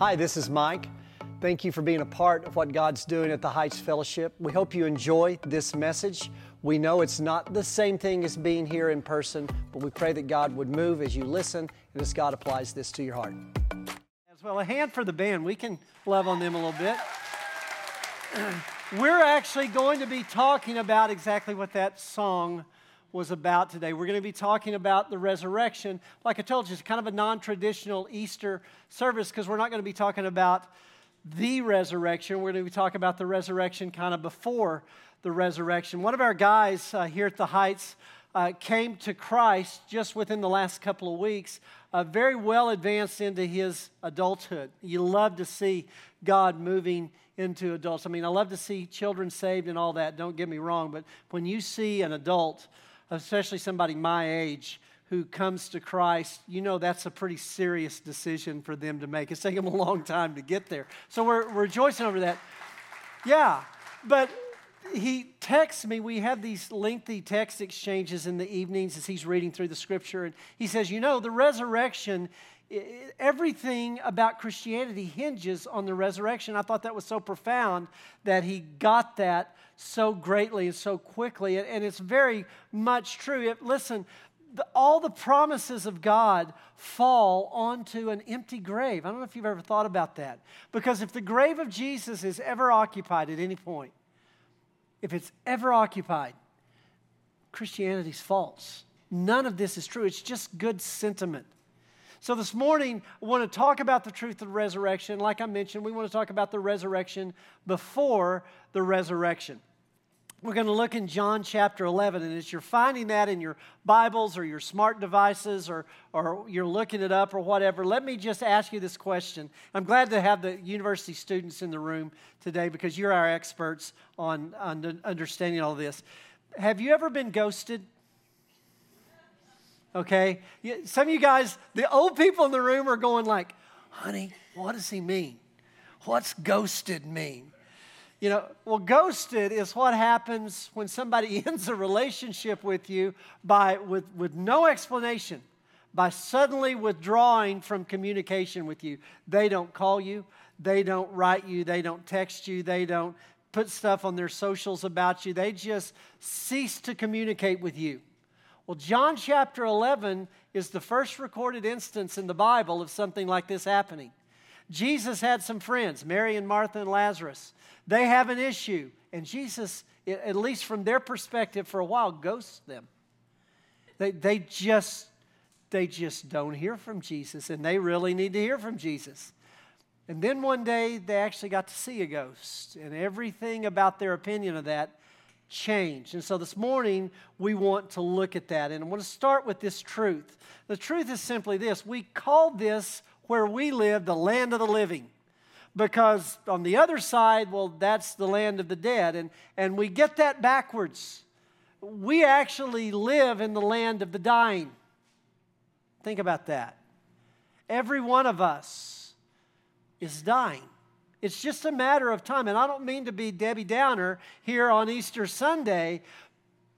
Hi, this is Mike. Thank you for being a part of what God's doing at the Heights Fellowship. We hope you enjoy this message. We know it's not the same thing as being here in person, but we pray that God would move as you listen and as God applies this to your heart. As well, a hand for the band. We can love on them a little bit. We're actually going to be talking about exactly what that song was about today. We're going to be talking about the resurrection. Like I told you, it's kind of a non traditional Easter service because we're not going to be talking about the resurrection. We're going to be talking about the resurrection kind of before the resurrection. One of our guys uh, here at the Heights uh, came to Christ just within the last couple of weeks, uh, very well advanced into his adulthood. You love to see God moving into adults. I mean, I love to see children saved and all that, don't get me wrong, but when you see an adult, especially somebody my age who comes to Christ, you know that's a pretty serious decision for them to make. It's taken them a long time to get there. So we're, we're rejoicing over that. Yeah, but he texts me. We have these lengthy text exchanges in the evenings as he's reading through the scripture. And he says, You know, the resurrection, everything about Christianity hinges on the resurrection. I thought that was so profound that he got that so greatly and so quickly. And, it's very much true. listen, all the promises of God fall onto an empty grave. I don't know if you've ever thought about that. Because if the grave of Jesus is ever occupied at any point, if it's ever occupied, Christianity's false. None of this is true. It's just good sentiment. So, this morning, I want to talk about the truth of the resurrection. Like I mentioned, we want to talk about the resurrection before the resurrection. We're going to look in John chapter 11, and as you're finding that in your Bibles or your smart devices or, or you're looking it up or whatever, let me just ask you this question. I'm glad to have the university students in the room today because you're our experts on, on understanding all this. Have you ever been ghosted? Okay? Some of you guys, the old people in the room are going like, honey, what does he mean? What's ghosted mean? You know, well, ghosted is what happens when somebody ends a relationship with you by with, with no explanation, by suddenly withdrawing from communication with you. They don't call you, they don't write you, they don't text you, they don't put stuff on their socials about you. They just cease to communicate with you. Well, John chapter 11 is the first recorded instance in the Bible of something like this happening. Jesus had some friends, Mary and Martha and Lazarus. They have an issue, and Jesus, at least from their perspective, for a while, ghosts them. They, they just they just don't hear from Jesus, and they really need to hear from Jesus. And then one day they actually got to see a ghost, and everything about their opinion of that changed. And so this morning we want to look at that, and I want to start with this truth. The truth is simply this we call this where we live the land of the living because on the other side, well, that's the land of the dead. And, and we get that backwards. We actually live in the land of the dying. Think about that. Every one of us is dying. It's just a matter of time. And I don't mean to be Debbie Downer here on Easter Sunday.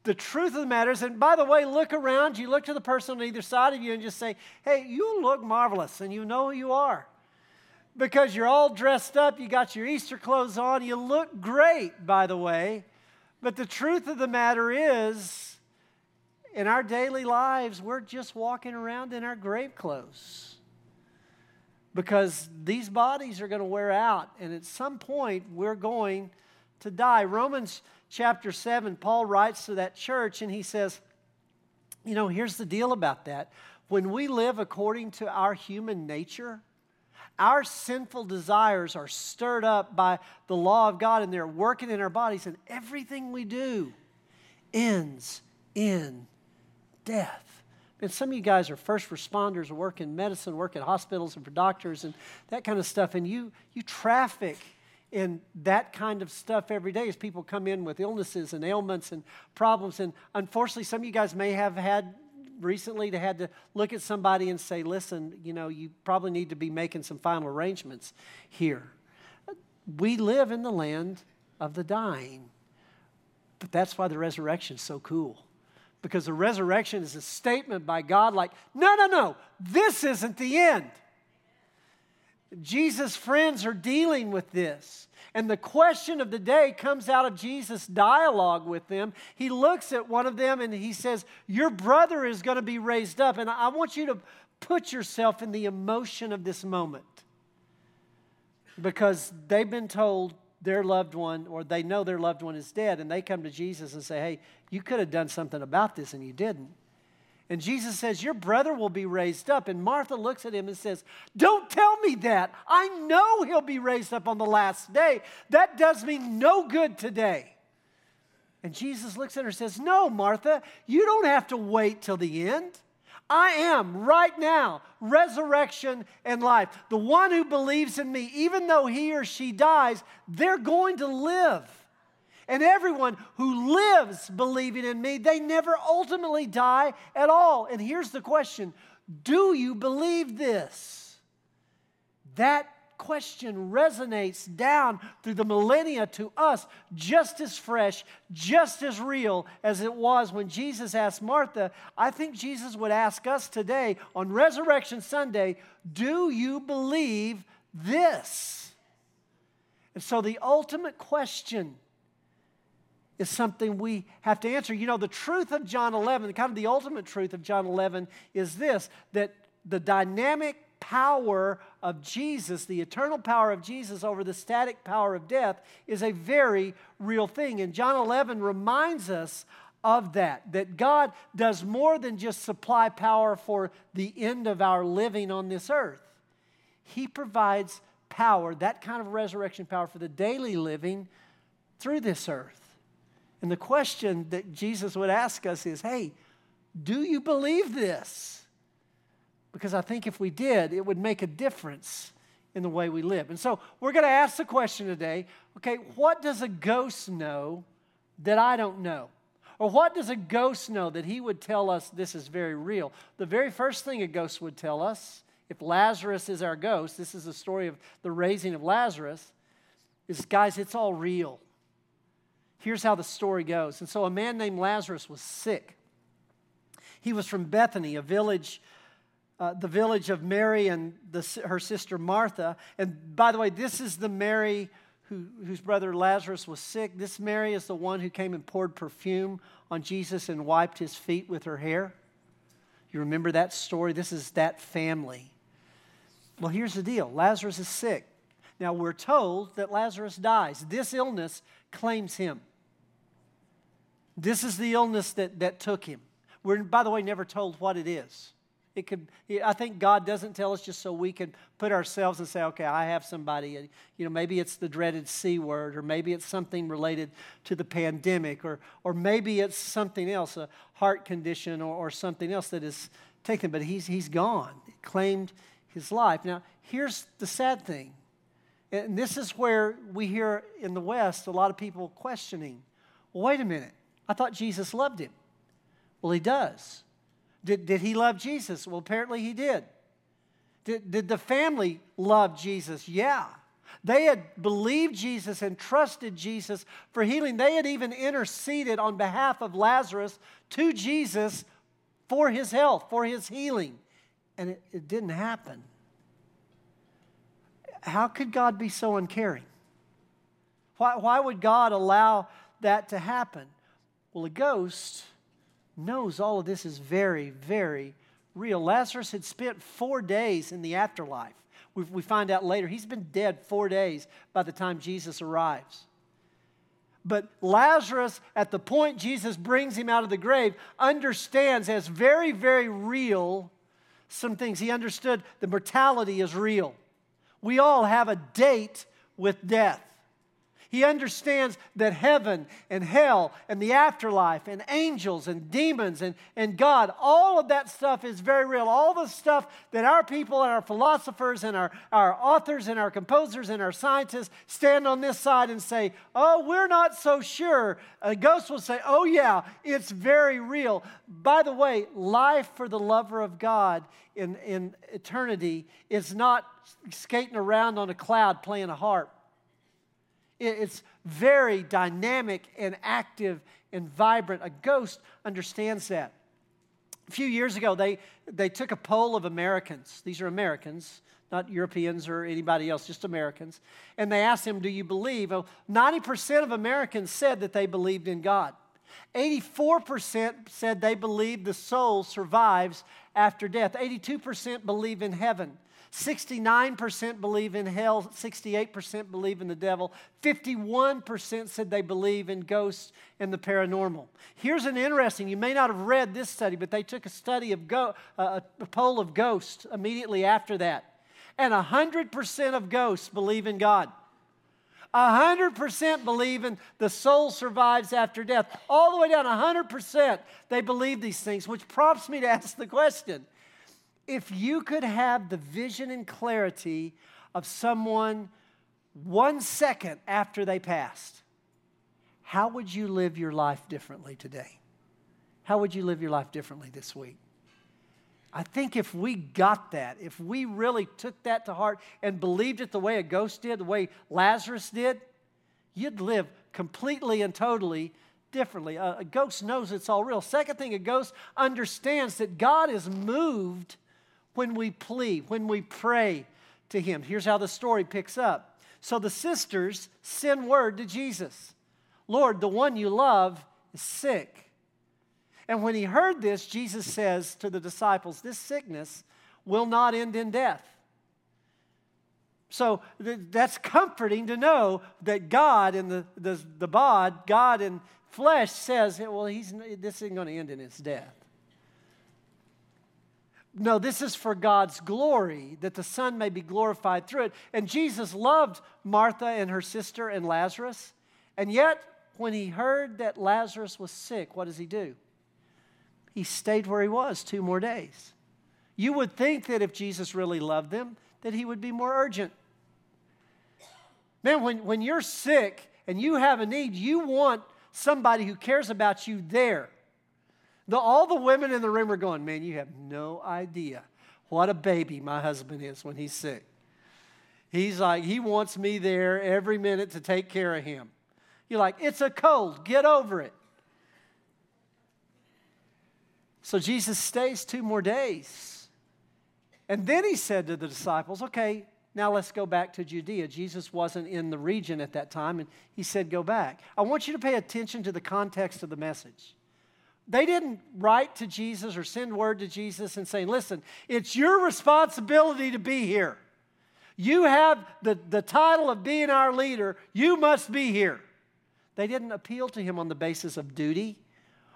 The truth of the matter is, and by the way, look around you, look to the person on either side of you, and just say, hey, you look marvelous, and you know who you are because you're all dressed up, you got your Easter clothes on, you look great, by the way. But the truth of the matter is, in our daily lives, we're just walking around in our grave clothes. Because these bodies are going to wear out, and at some point, we're going to die. Romans chapter 7, Paul writes to that church, and he says, You know, here's the deal about that. When we live according to our human nature, our sinful desires are stirred up by the law of God and they're working in our bodies, and everything we do ends in death. And some of you guys are first responders or work in medicine, work at hospitals and for doctors and that kind of stuff, and you, you traffic in that kind of stuff every day as people come in with illnesses and ailments and problems. And unfortunately, some of you guys may have had recently to had to look at somebody and say, listen, you know, you probably need to be making some final arrangements here. We live in the land of the dying. But that's why the resurrection is so cool. Because the resurrection is a statement by God like, no, no, no, this isn't the end. Jesus' friends are dealing with this. And the question of the day comes out of Jesus' dialogue with them. He looks at one of them and he says, Your brother is going to be raised up. And I want you to put yourself in the emotion of this moment because they've been told their loved one or they know their loved one is dead and they come to Jesus and say, Hey, you could have done something about this and you didn't. And Jesus says, Your brother will be raised up. And Martha looks at him and says, Don't tell me that. I know he'll be raised up on the last day. That does me no good today. And Jesus looks at her and says, No, Martha, you don't have to wait till the end. I am right now resurrection and life. The one who believes in me, even though he or she dies, they're going to live. And everyone who lives believing in me, they never ultimately die at all. And here's the question Do you believe this? That question resonates down through the millennia to us just as fresh, just as real as it was when Jesus asked Martha. I think Jesus would ask us today on Resurrection Sunday Do you believe this? And so the ultimate question is something we have to answer. You know, the truth of John 11, kind of the ultimate truth of John 11 is this that the dynamic power of Jesus, the eternal power of Jesus over the static power of death, is a very real thing. And John 11 reminds us of that, that God does more than just supply power for the end of our living on this earth. He provides power, that kind of resurrection power for the daily living through this earth. And the question that Jesus would ask us is hey, do you believe this? Because I think if we did, it would make a difference in the way we live. And so we're going to ask the question today okay, what does a ghost know that I don't know? Or what does a ghost know that he would tell us this is very real? The very first thing a ghost would tell us, if Lazarus is our ghost, this is the story of the raising of Lazarus, is guys, it's all real. Here's how the story goes. And so a man named Lazarus was sick. He was from Bethany, a village, uh, the village of Mary and the, her sister Martha. And by the way, this is the Mary who, whose brother Lazarus was sick. This Mary is the one who came and poured perfume on Jesus and wiped his feet with her hair. You remember that story? This is that family. Well, here's the deal Lazarus is sick. Now, we're told that Lazarus dies. This illness claims him. This is the illness that, that took him. We're, by the way, never told what it is. It could, I think God doesn't tell us just so we can put ourselves and say, okay, I have somebody. You know, maybe it's the dreaded C word, or maybe it's something related to the pandemic, or, or maybe it's something else, a heart condition or, or something else that is taken. But he's, he's gone, he claimed his life. Now, here's the sad thing. And this is where we hear in the West a lot of people questioning well, wait a minute. I thought Jesus loved him. Well, he does. Did, did he love Jesus? Well, apparently he did. Did, did the family love Jesus? Yeah. They had believed Jesus and trusted Jesus for healing. They had even interceded on behalf of Lazarus to Jesus for his health, for his healing. And it, it didn't happen. How could God be so uncaring? Why, why would God allow that to happen? Well, a ghost knows all of this is very, very real. Lazarus had spent four days in the afterlife. We, we find out later he's been dead four days by the time Jesus arrives. But Lazarus, at the point Jesus brings him out of the grave, understands as very, very real some things. He understood the mortality is real. We all have a date with death. He understands that heaven and hell and the afterlife and angels and demons and, and God, all of that stuff is very real. All the stuff that our people and our philosophers and our, our authors and our composers and our scientists stand on this side and say, oh, we're not so sure. A ghost will say, oh, yeah, it's very real. By the way, life for the lover of God in, in eternity is not skating around on a cloud playing a harp. It's very dynamic and active and vibrant. A ghost understands that. A few years ago, they, they took a poll of Americans. These are Americans, not Europeans or anybody else, just Americans. And they asked them, Do you believe? Well, 90% of Americans said that they believed in God. 84% said they believe the soul survives after death. 82% believe in heaven. 69% believe in hell, 68% believe in the devil, 51% said they believe in ghosts and the paranormal. Here's an interesting, you may not have read this study, but they took a study of go, uh, a poll of ghosts immediately after that. And 100% of ghosts believe in God. 100% believe in the soul survives after death. All the way down, 100% they believe these things, which prompts me to ask the question if you could have the vision and clarity of someone one second after they passed, how would you live your life differently today? How would you live your life differently this week? I think if we got that, if we really took that to heart and believed it the way a ghost did, the way Lazarus did, you'd live completely and totally differently. A, ghost knows it's all real. Second thing, a ghost understands that God is moved when we plead, when we pray to Him. Here's how the story picks up. So the sisters send word to Jesus Lord, the one you love is sick. And when he heard this, Jesus says to the disciples, This sickness will not end in death. So th- that's comforting to know that God in the, the, the bod, God in flesh says, well, he's, this isn't going to end in his death. No, this is for God's glory, that the Son may be glorified through it. And Jesus loved Martha and her sister and Lazarus. And yet, when he heard that Lazarus was sick, what does he do? He stayed where he was two more days. You would think that if Jesus really loved them, that he would be more urgent. Man, when, when you're sick and you have a need, you want somebody who cares about you there. The, all the women in the room are going, Man, you have no idea what a baby my husband is when he's sick. He's like, He wants me there every minute to take care of him. You're like, It's a cold, get over it. So Jesus stays two more days. And then he said to the disciples, Okay, now let's go back to Judea. Jesus wasn't in the region at that time, and he said, Go back. I want you to pay attention to the context of the message. They didn't write to Jesus or send word to Jesus and saying, Listen, it's your responsibility to be here. You have the, the title of being our leader, you must be here. They didn't appeal to him on the basis of duty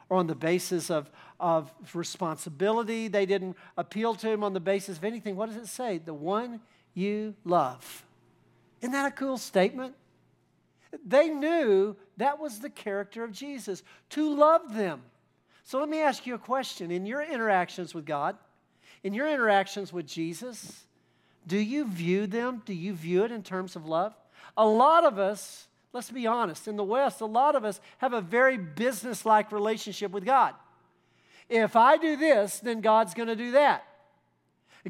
or on the basis of, of responsibility. They didn't appeal to him on the basis of anything. What does it say? The one you love. Isn't that a cool statement? They knew that was the character of Jesus, to love them. So let me ask you a question. In your interactions with God, in your interactions with Jesus, do you view them? Do you view it in terms of love? A lot of us, let's be honest, in the West, a lot of us have a very business like relationship with God. If I do this, then God's going to do that.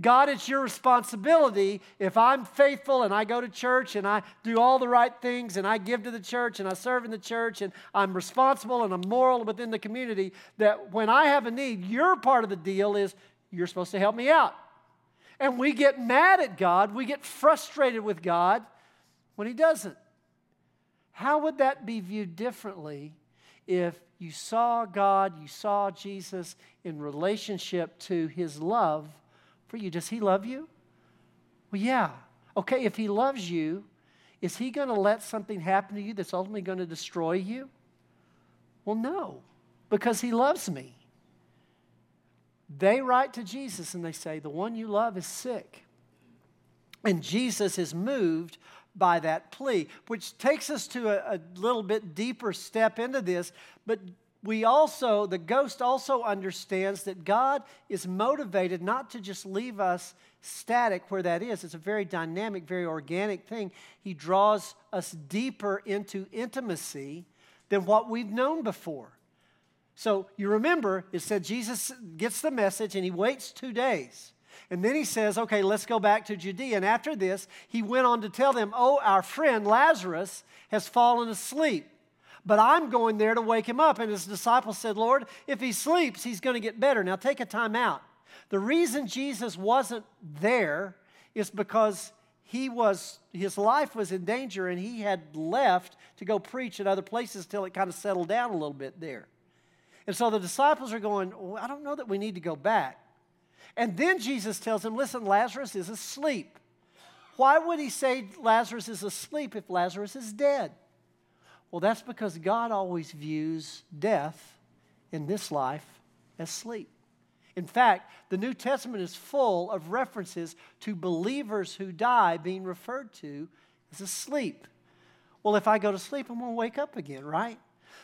God, it's your responsibility. If I'm faithful and I go to church and I do all the right things and I give to the church and I serve in the church and I'm responsible and I'm moral within the community, that when I have a need, your part of the deal is you're supposed to help me out. And we get mad at God, we get frustrated with God when He doesn't. How would that be viewed differently if you saw God, you saw Jesus in relationship to His love? For you. Does he love you? Well, yeah. Okay, if he loves you, is he going to let something happen to you that's ultimately going to destroy you? Well, no, because he loves me. They write to Jesus and they say, The one you love is sick. And Jesus is moved by that plea, which takes us to a, a little bit deeper step into this. But we also, the ghost also understands that God is motivated not to just leave us static where that is. It's a very dynamic, very organic thing. He draws us deeper into intimacy than what we've known before. So you remember, it said Jesus gets the message and he waits two days. And then he says, okay, let's go back to Judea. And after this, he went on to tell them, oh, our friend Lazarus has fallen asleep. But I'm going there to wake him up. And his disciples said, Lord, if he sleeps, he's going to get better. Now take a time out. The reason Jesus wasn't there is because he was his life was in danger and he had left to go preach at other places till it kind of settled down a little bit there. And so the disciples are going, I don't know that we need to go back. And then Jesus tells them, listen, Lazarus is asleep. Why would he say Lazarus is asleep if Lazarus is dead? Well, that's because God always views death in this life as sleep. In fact, the New Testament is full of references to believers who die being referred to as asleep. Well, if I go to sleep, I'm going to wake up again, right?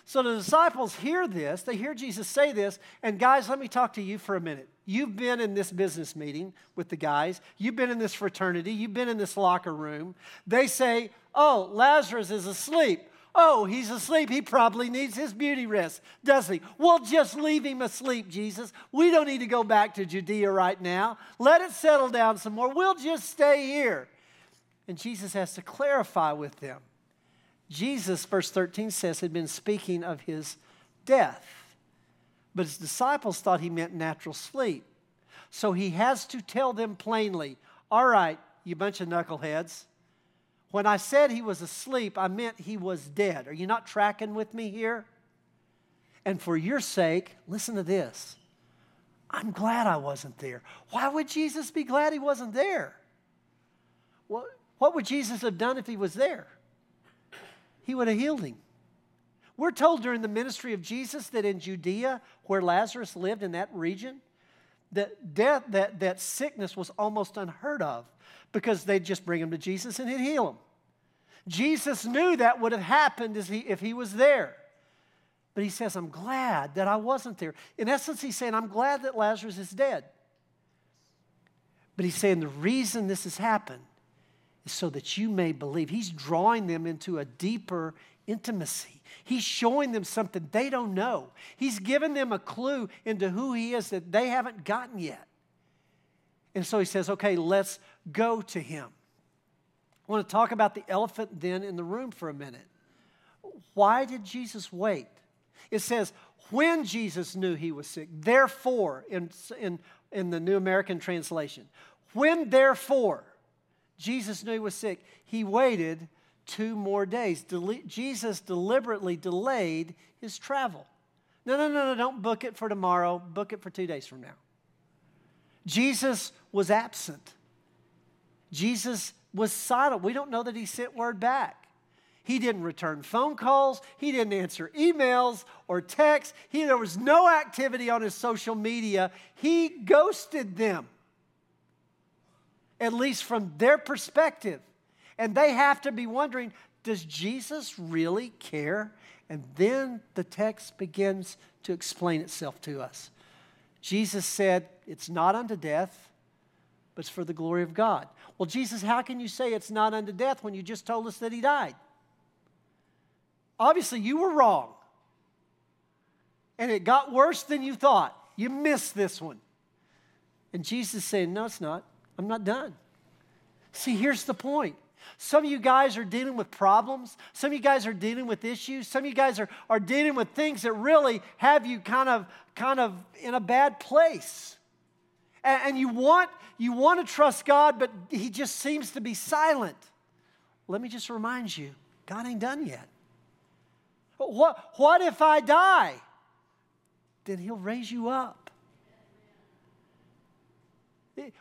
So the disciples hear this, they hear Jesus say this, and guys, let me talk to you for a minute. You've been in this business meeting with the guys, you've been in this fraternity, you've been in this locker room. They say, Oh, Lazarus is asleep. Oh, he's asleep. He probably needs his beauty rest, does he? We'll just leave him asleep, Jesus. We don't need to go back to Judea right now. Let it settle down some more. We'll just stay here. And Jesus has to clarify with them. Jesus, verse 13 says, had been speaking of his death, but his disciples thought he meant natural sleep. So he has to tell them plainly, All right, you bunch of knuckleheads. When I said he was asleep, I meant he was dead. Are you not tracking with me here? And for your sake, listen to this. I'm glad I wasn't there. Why would Jesus be glad he wasn't there? What, what would Jesus have done if he was there? He would have healed him. We're told during the ministry of Jesus that in Judea, where Lazarus lived in that region, that death, that, that sickness was almost unheard of because they'd just bring him to Jesus and he'd heal him. Jesus knew that would have happened if he, was there. But he says, I'm glad that I wasn't there. In essence, he's saying, I'm glad that Lazarus is dead. But he's saying the reason this has happened is so that you may believe. He's drawing them into a deeper intimacy. He's showing them something they don't know. He's given them a clue into who he is that they haven't gotten yet. And so he says, okay, let's go to him. I want to talk about the elephant then in the room for a minute. Why did Jesus wait? It says, when Jesus knew he was sick, therefore, in, in, in the New American Translation, when therefore Jesus knew he was sick, he waited two more days. Dele- Jesus deliberately delayed his travel. No, no, no, no, don't book it for tomorrow, book it for two days from now. Jesus was absent. Jesus was silent. We don't know that he sent word back. He didn't return phone calls. He didn't answer emails or texts. He, there was no activity on his social media. He ghosted them, at least from their perspective. And they have to be wondering does Jesus really care? And then the text begins to explain itself to us. Jesus said, It's not unto death, but it's for the glory of God. Well, Jesus, how can you say it's not unto death when you just told us that he died? Obviously, you were wrong. And it got worse than you thought. You missed this one. And Jesus saying, No, it's not. I'm not done. See, here's the point. Some of you guys are dealing with problems. Some of you guys are dealing with issues. Some of you guys are, are dealing with things that really have you kind of, kind of in a bad place. And, and you, want, you want to trust God, but He just seems to be silent. Let me just remind you God ain't done yet. What, what if I die? Then He'll raise you up.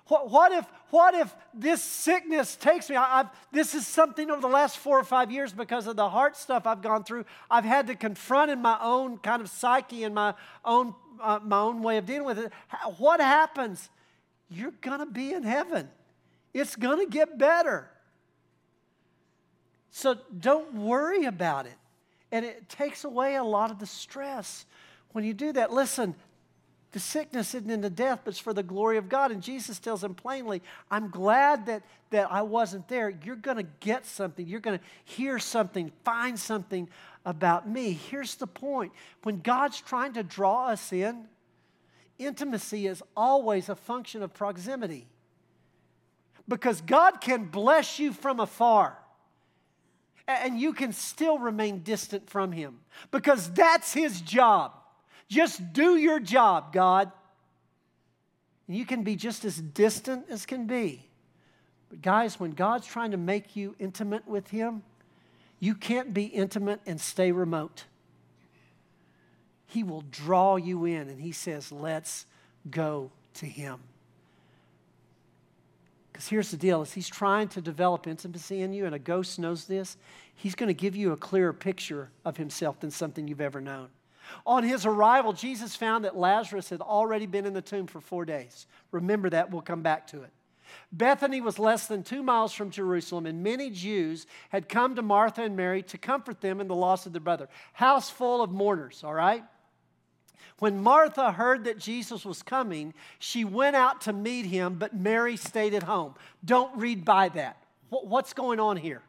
What, if, what if this sickness takes me? I, this is something over the last four or five years because of the heart stuff I've gone through. I've had to confront in my own kind of psyche and my own, uh, my own way of dealing with it. What happens? You're going to be in heaven, it's going to get better. So don't worry about it. And it takes away a lot of the stress when you do that. Listen, the sickness isn't in the death, but it's for the glory of God. And Jesus tells him plainly, I'm glad that, that I wasn't there. You're going to get something. You're going to hear something, find something about me. Here's the point when God's trying to draw us in, intimacy is always a function of proximity. Because God can bless you from afar. and you can still remain distant from Him because that's His job. Just do your job, God. And you can be just as distant as can be. But, guys, when God's trying to make you intimate with Him, you can't be intimate and stay remote. He will draw you in, and He says, Let's go to Him. Because here's the deal is he's trying to develop intimacy in you, and a ghost knows this. He's going to give you a clearer picture of himself than something you've ever known. On his arrival, Jesus found that Lazarus had already been in the tomb for four days. Remember that, we'll come back to it. Bethany was less than two miles from Jerusalem, and many Jews had come to Martha and Mary to comfort them in the loss of their brother. House full of mourners, all right? When Martha heard that Jesus was coming, she went out to meet him, but Mary stayed at home. Don't read by that. What's going on here?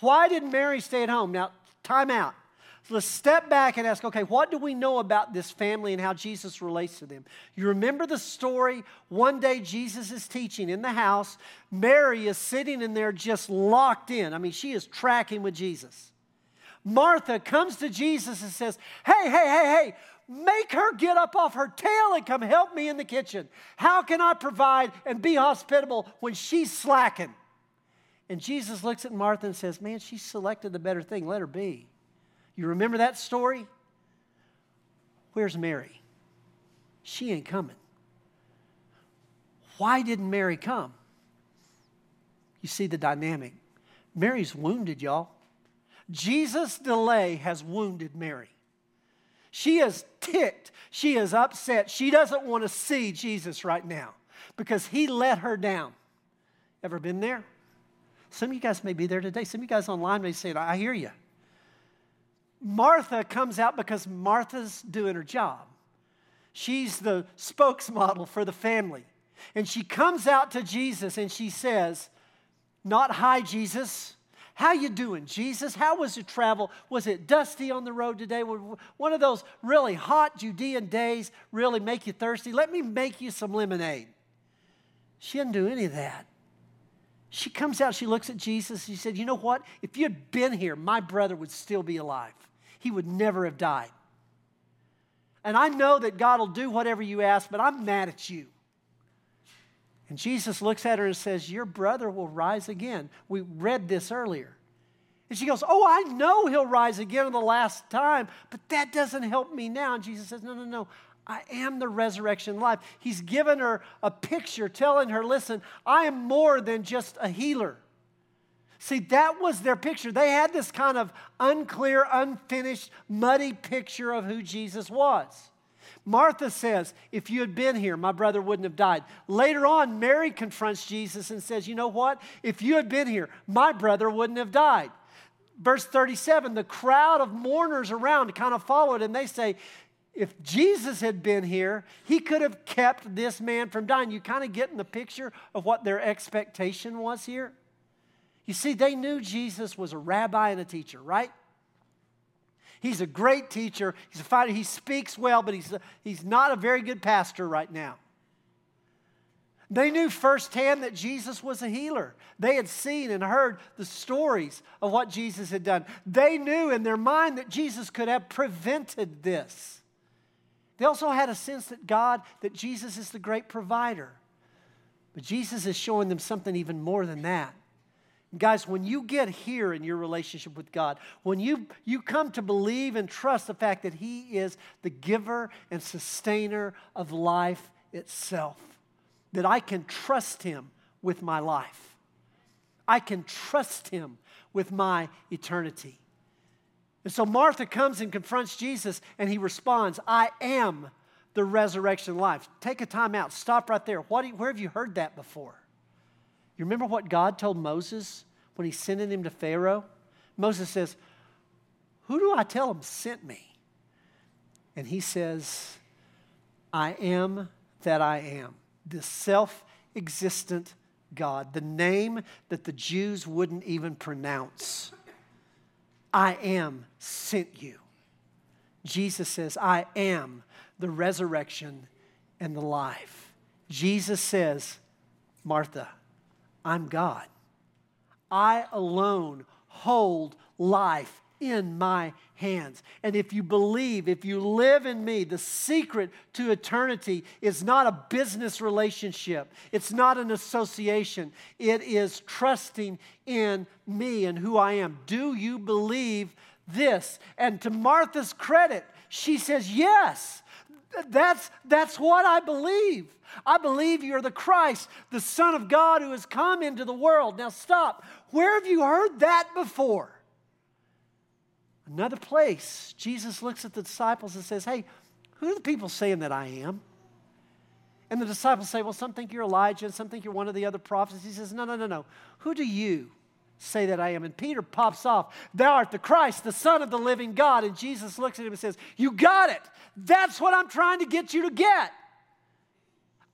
Why did Mary stay at home? Now, time out. Let's step back and ask okay, what do we know about this family and how Jesus relates to them? You remember the story? One day Jesus is teaching in the house. Mary is sitting in there just locked in. I mean, she is tracking with Jesus. Martha comes to Jesus and says, Hey, hey, hey, hey, make her get up off her tail and come help me in the kitchen. How can I provide and be hospitable when she's slacking? And Jesus looks at Martha and says, Man, she selected the better thing. Let her be. You remember that story? Where's Mary? She ain't coming. Why didn't Mary come? You see the dynamic. Mary's wounded, y'all. Jesus' delay has wounded Mary. She is ticked. She is upset. She doesn't want to see Jesus right now because he let her down. Ever been there? Some of you guys may be there today. Some of you guys online may say, I hear you. Martha comes out because Martha's doing her job. She's the spokesmodel for the family. And she comes out to Jesus and she says, Not hi, Jesus. How you doing, Jesus? How was your travel? Was it dusty on the road today? One of those really hot Judean days really make you thirsty? Let me make you some lemonade. She didn't do any of that. She comes out, she looks at Jesus, she said, You know what? If you had been here, my brother would still be alive. He would never have died. And I know that God will do whatever you ask, but I'm mad at you. And Jesus looks at her and says, Your brother will rise again. We read this earlier. And she goes, Oh, I know he'll rise again in the last time, but that doesn't help me now. And Jesus says, No, no, no. I am the resurrection life. He's given her a picture telling her, Listen, I am more than just a healer. See, that was their picture. They had this kind of unclear, unfinished, muddy picture of who Jesus was. Martha says, If you had been here, my brother wouldn't have died. Later on, Mary confronts Jesus and says, You know what? If you had been here, my brother wouldn't have died. Verse 37 the crowd of mourners around kind of followed, and they say, if Jesus had been here, he could have kept this man from dying. You kind of getting the picture of what their expectation was here? You see, they knew Jesus was a rabbi and a teacher, right? He's a great teacher. He's a fighter. He speaks well, but he's, a, he's not a very good pastor right now. They knew firsthand that Jesus was a healer. They had seen and heard the stories of what Jesus had done. They knew in their mind that Jesus could have prevented this. They also had a sense that God, that Jesus is the great provider. But Jesus is showing them something even more than that. Guys, when you get here in your relationship with God, when you, you come to believe and trust the fact that He is the giver and sustainer of life itself, that I can trust Him with my life, I can trust Him with my eternity. And so Martha comes and confronts Jesus, and he responds, I am the resurrection life. Take a time out, stop right there. What where have you heard that before? You remember what God told Moses when he sent him to Pharaoh? Moses says, Who do I tell him sent me? And he says, I am that I am, the self existent God, the name that the Jews wouldn't even pronounce. I am sent you. Jesus says, I am the resurrection and the life. Jesus says, Martha, I'm God. I alone hold life in my hands. And if you believe, if you live in me, the secret to eternity is not a business relationship, it's not an association, it is trusting in me and who I am. Do you believe this? And to Martha's credit, she says, Yes, that's, that's what I believe. I believe you're the Christ, the Son of God who has come into the world. Now, stop. Where have you heard that before? Another place, Jesus looks at the disciples and says, Hey, who are the people saying that I am? And the disciples say, Well, some think you're Elijah, and some think you're one of the other prophets. He says, No, no, no, no. Who do you say that I am? And Peter pops off, Thou art the Christ, the Son of the living God. And Jesus looks at him and says, You got it. That's what I'm trying to get you to get.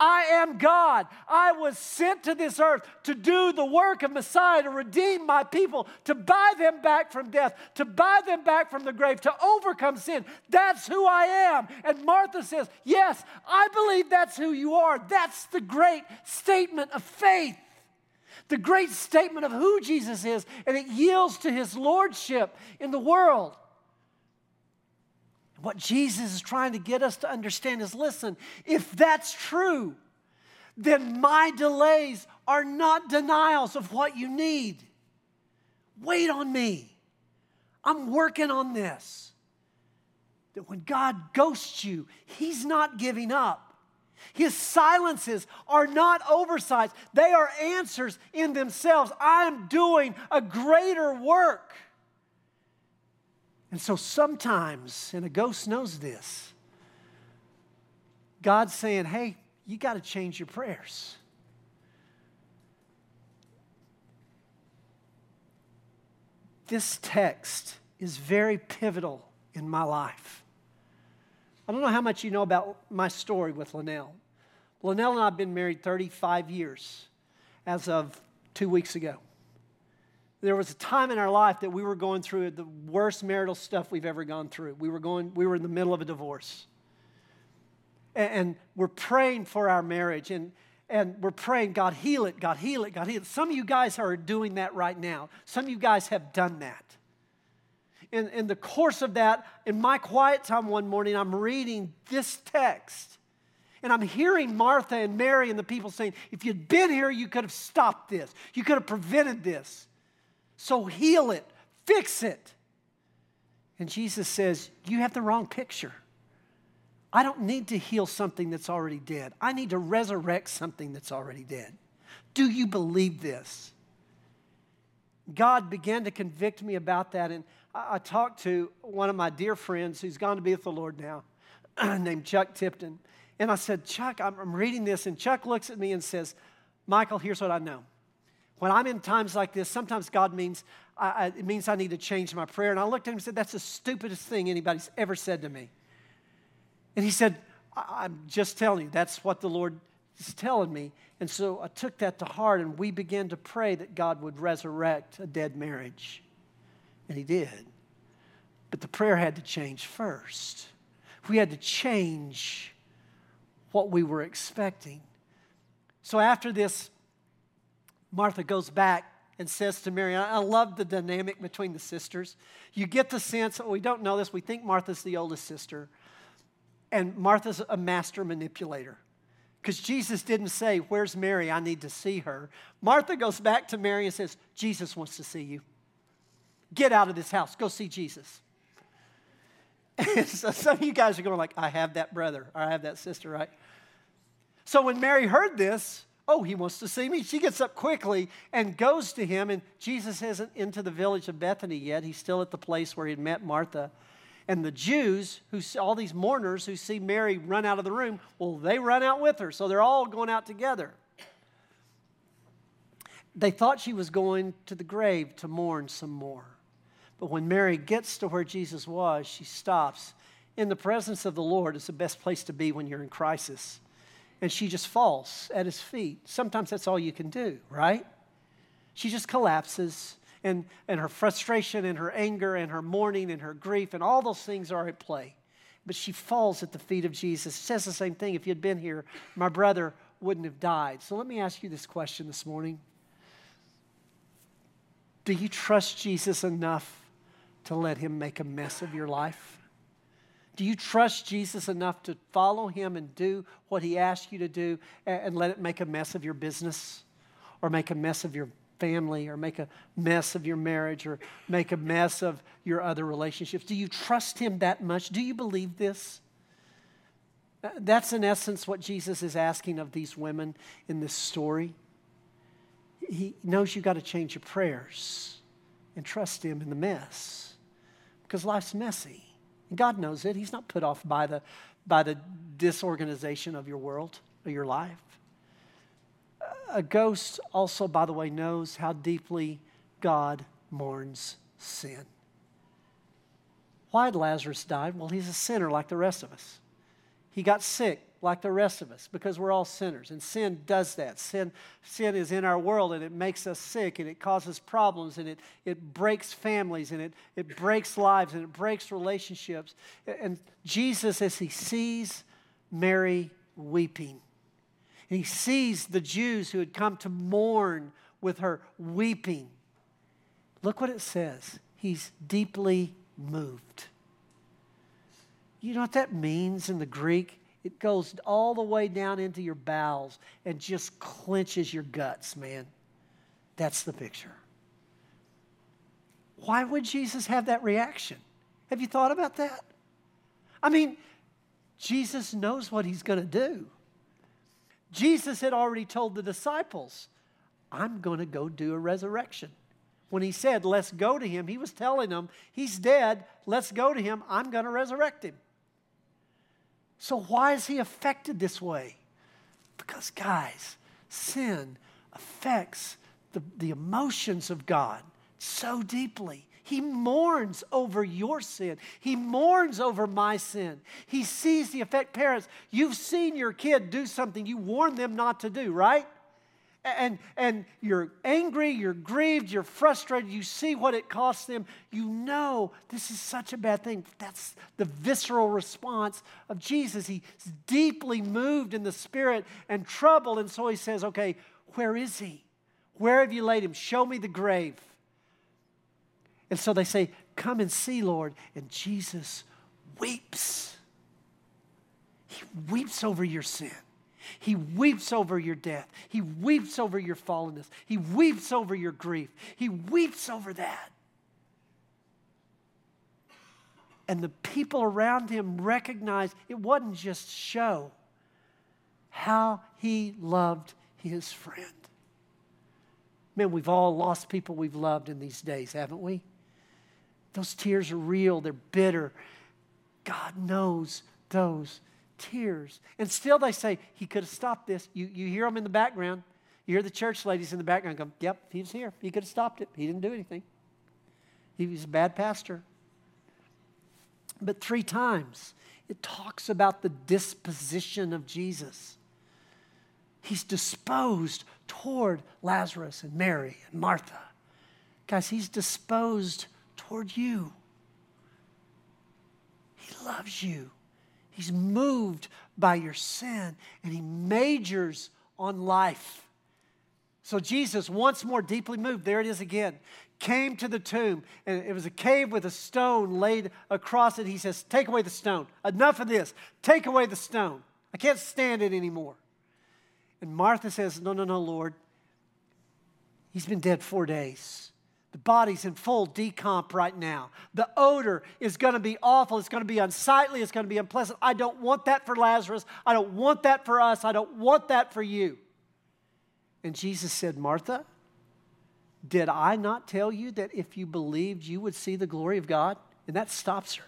I am God. I was sent to this earth to do the work of Messiah, to redeem my people, to buy them back from death, to buy them back from the grave, to overcome sin. That's who I am. And Martha says, Yes, I believe that's who you are. That's the great statement of faith, the great statement of who Jesus is, and it yields to his lordship in the world. What Jesus is trying to get us to understand is listen, if that's true, then my delays are not denials of what you need. Wait on me. I'm working on this. That when God ghosts you, He's not giving up. His silences are not oversights, they are answers in themselves. I am doing a greater work. And so sometimes, and a ghost knows this, God's saying, hey, you got to change your prayers. This text is very pivotal in my life. I don't know how much you know about my story with Linnell. Linnell and I have been married 35 years as of two weeks ago there was a time in our life that we were going through the worst marital stuff we've ever gone through. We were going, we were in the middle of a divorce. And, and we're praying for our marriage and, and we're praying, God, heal it, God, heal it, God, heal it. Some of you guys are doing that right now. Some of you guys have done that. In, in the course of that, in my quiet time one morning, I'm reading this text. And I'm hearing Martha and Mary and the people saying, if you'd been here, you could have stopped this. You could have prevented this. So heal it, fix it. And Jesus says, You have the wrong picture. I don't need to heal something that's already dead. I need to resurrect something that's already dead. Do you believe this? God began to convict me about that. And I, I talked to one of my dear friends who's gone to be with the Lord now, named Chuck Tipton. And I said, Chuck, I'm, I'm reading this. And Chuck looks at me and says, Michael, here's what I know. When I'm in times like this, sometimes God means, I, I, it means I need to change my prayer. And I looked at him and said, That's the stupidest thing anybody's ever said to me. And he said, I'm just telling you, that's what the Lord is telling me. And so I took that to heart, and we began to pray that God would resurrect a dead marriage. And He did. But the prayer had to change first. We had to change what we were expecting. So after this Martha goes back and says to Mary, I love the dynamic between the sisters. You get the sense, we don't know this, we think Martha's the oldest sister, and Martha's a master manipulator. Because Jesus didn't say, Where's Mary? I need to see her. Martha goes back to Mary and says, Jesus wants to see you. Get out of this house, go see Jesus. And so some of you guys are going like, I have that brother, or I have that sister, right? So when Mary heard this, Oh, he wants to see me. She gets up quickly and goes to him. And Jesus isn't into the village of Bethany yet. He's still at the place where he met Martha. And the Jews, who all these mourners who see Mary run out of the room, well, they run out with her. So they're all going out together. They thought she was going to the grave to mourn some more. But when Mary gets to where Jesus was, she stops. In the presence of the Lord is the best place to be when you're in crisis and she just falls at his feet. Sometimes that's all you can do, right? She just collapses, and, and her frustration and her anger and her mourning and her grief and all those things are at play. But she falls at the feet of Jesus. says the same thing. If you'd been here, my brother wouldn't have died. So let me ask you this question this morning Do you trust Jesus enough to let him make a mess of your life? Do you trust Jesus enough to follow him and do what he asks you to do and, let it make a mess of your business or make a mess of your family or make a mess of your marriage or make a mess of your other relationships? Do you trust him that much? Do you believe this? Uh, that's in essence what Jesus is asking of these women in this story. He knows you've got to change your prayers and trust him in the mess because life's messy. And God knows it. He's not put off by the, by the disorganization of your world or your life. A ghost also, by the way, knows how deeply God mourns sin. Why did Lazarus die? Well, he's a sinner like the rest of us. He got sick like the rest of us because we're all sinners. And sin does that. Sin, sin is in our world and it makes us sick and it causes problems and it, it breaks families and it, it breaks lives and it breaks relationships. And Jesus, as he sees Mary weeping, he sees the Jews who had come to mourn with her weeping, look what it says. He's deeply moved. You know what that means in the Greek? It goes all the way down into your bowels and just clenches your guts, man. That's the picture. Why would Jesus have that reaction? Have you thought about that? I mean, Jesus knows what he's going to do. Jesus had already told the disciples, I'm going to go do a resurrection. When he said, Let's go to him, he was telling them, He's dead, let's go to him, I'm going to resurrect him. So, why is he affected this way? Because, guys, sin affects the, the emotions of God so deeply. He mourns over your sin. He mourns over my sin. He sees the effect. Parents, you've seen your kid do something you warned them not to do, right? and, and you're angry, you're grieved, you're frustrated, you see what it costs them, you know this is such a bad thing. That's the visceral response of Jesus. He's deeply moved in the spirit and troubled, and so he says, Okay, where is he? Where have you laid him? Show me the grave. And so they say, Come and see, Lord. And Jesus weeps. He weeps over your sin. He weeps over your death. He weeps over your fallenness. He weeps over your grief. He weeps over that. And the people around him recognize it wasn't just show how he loved his friend. Man, we've all lost people we've loved in these days, haven't we? Those tears are real, they're bitter. God knows those tears. And still they say, he could have stopped this. You, you hear them in the background. You hear the church ladies in the background go, yep, he was here. He could have stopped it. He didn't do anything. He was a bad pastor. But three times it talks about the disposition of Jesus. He's disposed toward Lazarus and Mary and Martha. Guys, he's disposed toward you. He loves you. He's moved by your sin and he majors on life. So Jesus, once more deeply moved, there it is again, came to the tomb and it was a cave with a stone laid across it. He says, Take away the stone. Enough of this. Take away the stone. I can't stand it anymore. And Martha says, No, no, no, Lord. He's been dead four days. The body's in full decomp right now. The odor is going to be awful. It's going to be unsightly. It's going to be unpleasant. I don't want that for Lazarus. I don't want that for us. I don't want that for you. And Jesus said, Martha, did I not tell you that if you believed, you would see the glory of God? And that stops her.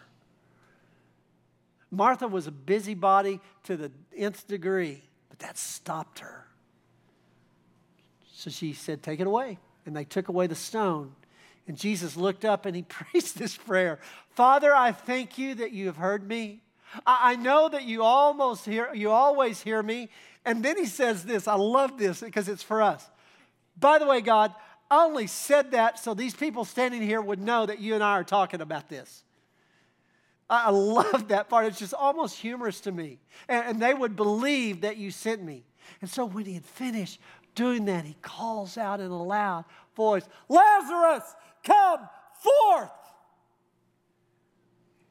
Martha was a busybody to the nth degree, but that stopped her. So she said, Take it away and they took away the stone. And Jesus looked up and he preached this prayer Father, I thank you that you have heard me. I know that you almost hear, you always hear me. And then he says this. I love this because it's for us. By the way, God, I only said that so these people standing here would know that you and I are talking about this. I love that part. It's just almost humorous to me. And, and they would believe that you sent me. And so when he had finished, doing that, he calls out in a loud, voice Lazarus, come forth.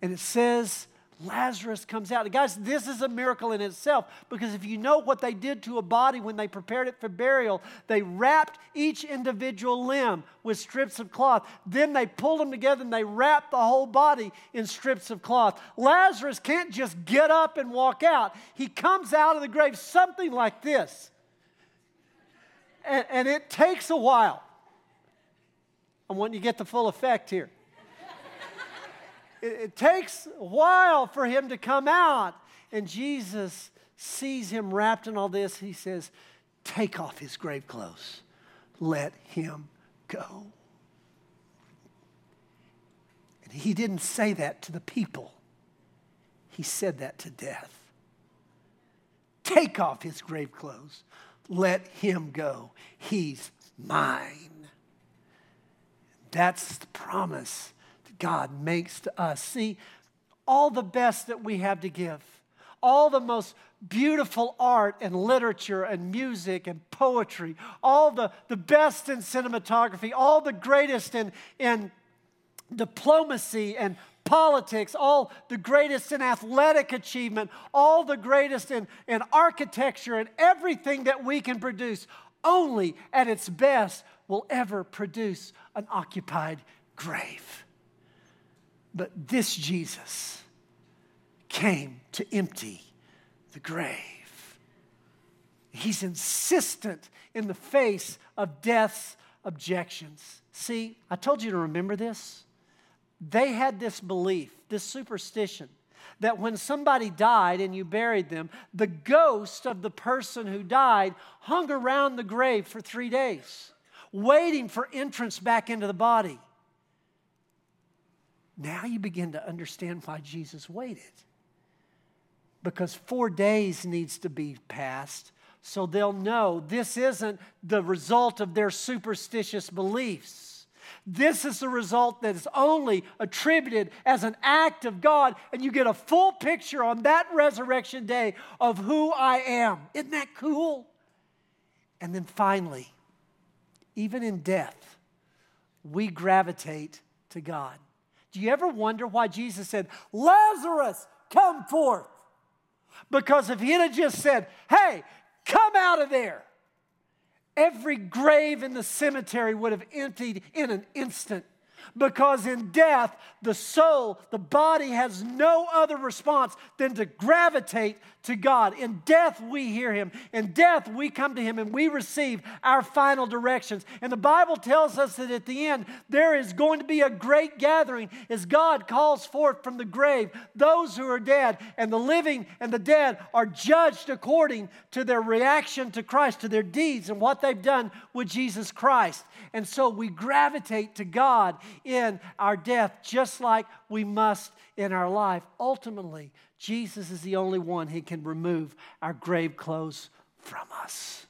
And it says, Lazarus comes out. guys, this is a miracle in itself because if you know what they did to a body when they prepared it for burial, they wrapped each individual limb with strips of cloth. Then they pulled them together and they wrapped the whole body in strips of cloth. Lazarus can't just get up and walk out, he comes out of the grave something like this. And, and it takes a while. I want you to get the full effect here it, it takes a while for him to come out. And Jesus sees him wrapped in all this. He says, Take off his grave clothes, let him go. And he didn't say that to the people, he said that to death. Take off his grave clothes, let him go. He's mine. That's the promise that God makes to us. See, all the best that we have to give, all the most beautiful art and literature and music and poetry, all the, the best in cinematography, all the greatest in, in diplomacy and politics, all the greatest in athletic achievement, all the greatest in, in architecture and everything that we can produce, only at its best will ever produce an occupied grave. But this Jesus came to empty the grave. He's insistent in the face of death's objections. See, I told you to remember this. They had this belief, this superstition, that when somebody died and you buried them, the ghost of the person who died hung around the grave for three days, waiting for entrance back into the body. Now you begin to understand why Jesus waited. Because four days needs to be passed so they'll know this isn't the result of their superstitious beliefs. This is the result that is only attributed as an act of God, and you get a full picture on that resurrection day of who I am. Isn't that cool? And then finally, even in death, we gravitate to God. Do you ever wonder why Jesus said, Lazarus, come forth? Because if he had just said, hey, come out of there, every grave in the cemetery would have emptied in an instant because in death, the soul, the body has no other response than to gravitate to God. In death, we hear Him. In death, we come to Him and we receive our final directions. And the Bible tells us that at the end, there is going to be a great gathering as God calls forth from the grave those who are dead, and the living and the dead are judged according to their reaction to Christ, to their deeds, and what they've done with Jesus Christ. And so we gravitate to God in our death, just like we must in our life. Ultimately, Jesus is the only one who can remove our grave clothes from us.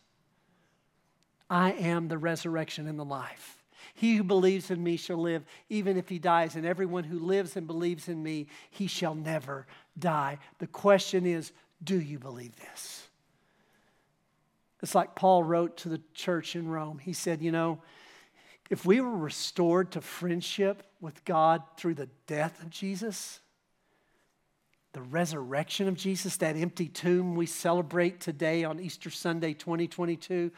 I am the resurrection and the life. He who believes in me shall live even if he dies, and everyone who lives and believes in me, he shall never die. The question is do you believe this? It's like Paul wrote to the church in Rome. He said, You know, if we were restored to friendship with God through the death of Jesus, the resurrection of Jesus, that empty tomb we celebrate today on Easter Sunday 2022,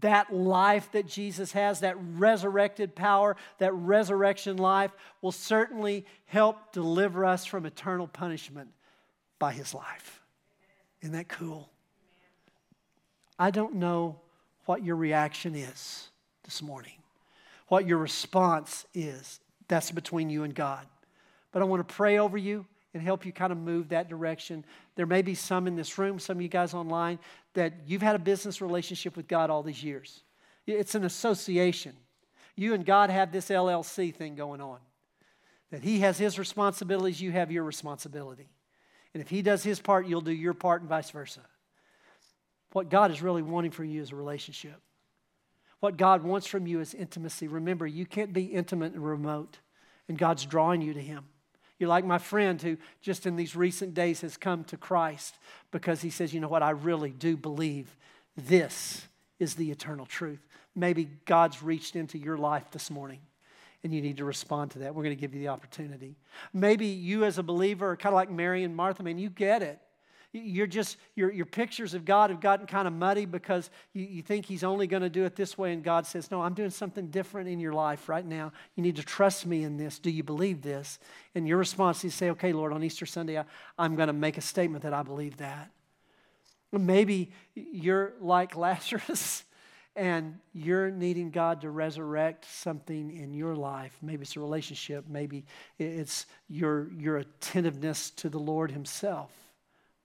that life that Jesus has, that resurrected power, that resurrection life, will certainly help deliver us from eternal punishment by his life. Isn't that cool? I don't know what your reaction is this morning what your response is. That's between you and God. But I want to pray over you and help you kind of move that direction. There may be some in this room, some of you guys online, that you've had a business relationship with God all these years. It's an association. You and God have this LLC thing going on. That He has His responsibilities, you have your responsibility. And if He does His part, you'll do your part, and vice versa. What God is really wanting for you is a relationship. What God wants from you is intimacy. Remember, you can't be intimate and remote, and God's drawing you to Him. You're like my friend who just in these recent days has come to Christ because he says, You know what? I really do believe this is the eternal truth. maybe God's reached into your life this morning and you need to respond to that. We're going to give you the opportunity. Maybe you, as a believer, are kind of like Mary and Martha, man, you get it. You're just, your, your pictures of God have gotten kind of muddy because you, you think He's only going to do it this way, and God says, No, I'm doing something different in your life right now. You need to trust me in this. Do you believe this? And your response is say, Okay, Lord, on Easter Sunday, I, I'm going to make a statement that I believe that. Maybe you're like Lazarus and you're needing God to resurrect something in your life. Maybe it's a relationship, maybe it's your, your attentiveness to the Lord Himself.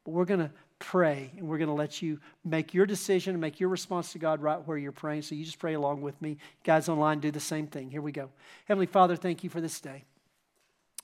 But we're going to pray and we're going to let you make your decision and make your response to God right where you're praying. So you just pray along with me. Guys online, do the same thing. Here we go. Heavenly Father, thank you for this day.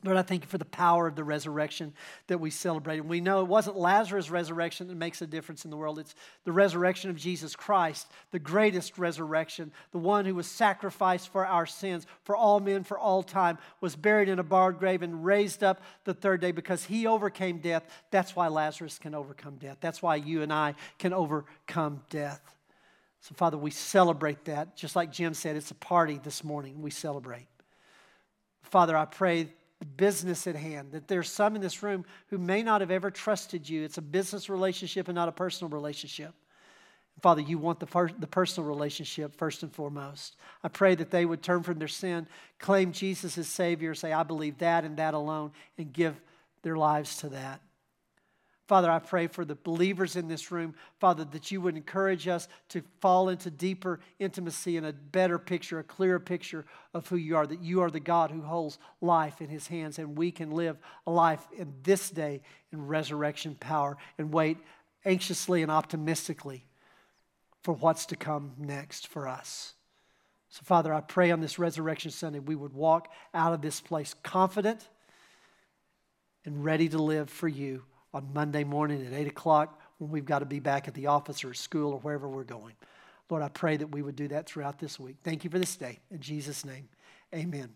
Lord, I thank you for the power of the resurrection that we celebrate. And we know it wasn't Lazarus' resurrection that makes a difference in the world. It's the resurrection of Jesus Christ, the greatest resurrection, the one who was sacrificed for our sins, for all men, for all time, was buried in a barred grave and raised up the third day because he overcame death. That's why Lazarus can overcome death. That's why you and I can overcome death. So, Father, we celebrate that. Just like Jim said, it's a party this morning. We celebrate. Father, I pray business at hand. That there's some in this room who may not have ever trusted you. It's a business relationship and not a personal relationship. Father, you want the, the personal relationship first and foremost. I pray that they would turn from their sin, claim Jesus as Savior, say, I believe that and that alone, and give their lives to that. Father, I pray for the believers in this room, Father, that you would encourage us to fall into deeper intimacy and a better picture, a clearer picture of who you are, that you are the God who holds life in his hands, and we can live a life in this day in resurrection power and wait anxiously and optimistically for what's to come next for us. So, Father, I pray on this Resurrection Sunday we would walk out of this place confident and ready to live for you on Monday morning at 8 o'clock when we've got to be back at the office or school or wherever we're going. Lord, I pray that we would do that throughout this week. Thank you for this day. In Jesus' name, amen.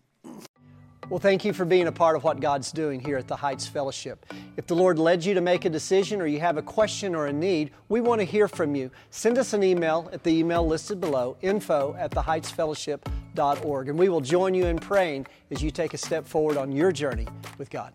Well, thank you for being a part of what God's doing here at the Heights Fellowship. If the Lord led you to make a decision or you have a question or a need, we want to hear from you. Send us an email at the email listed below, info at theheightsfellowship.org, and we will join you in praying as you take a step forward on your journey with God.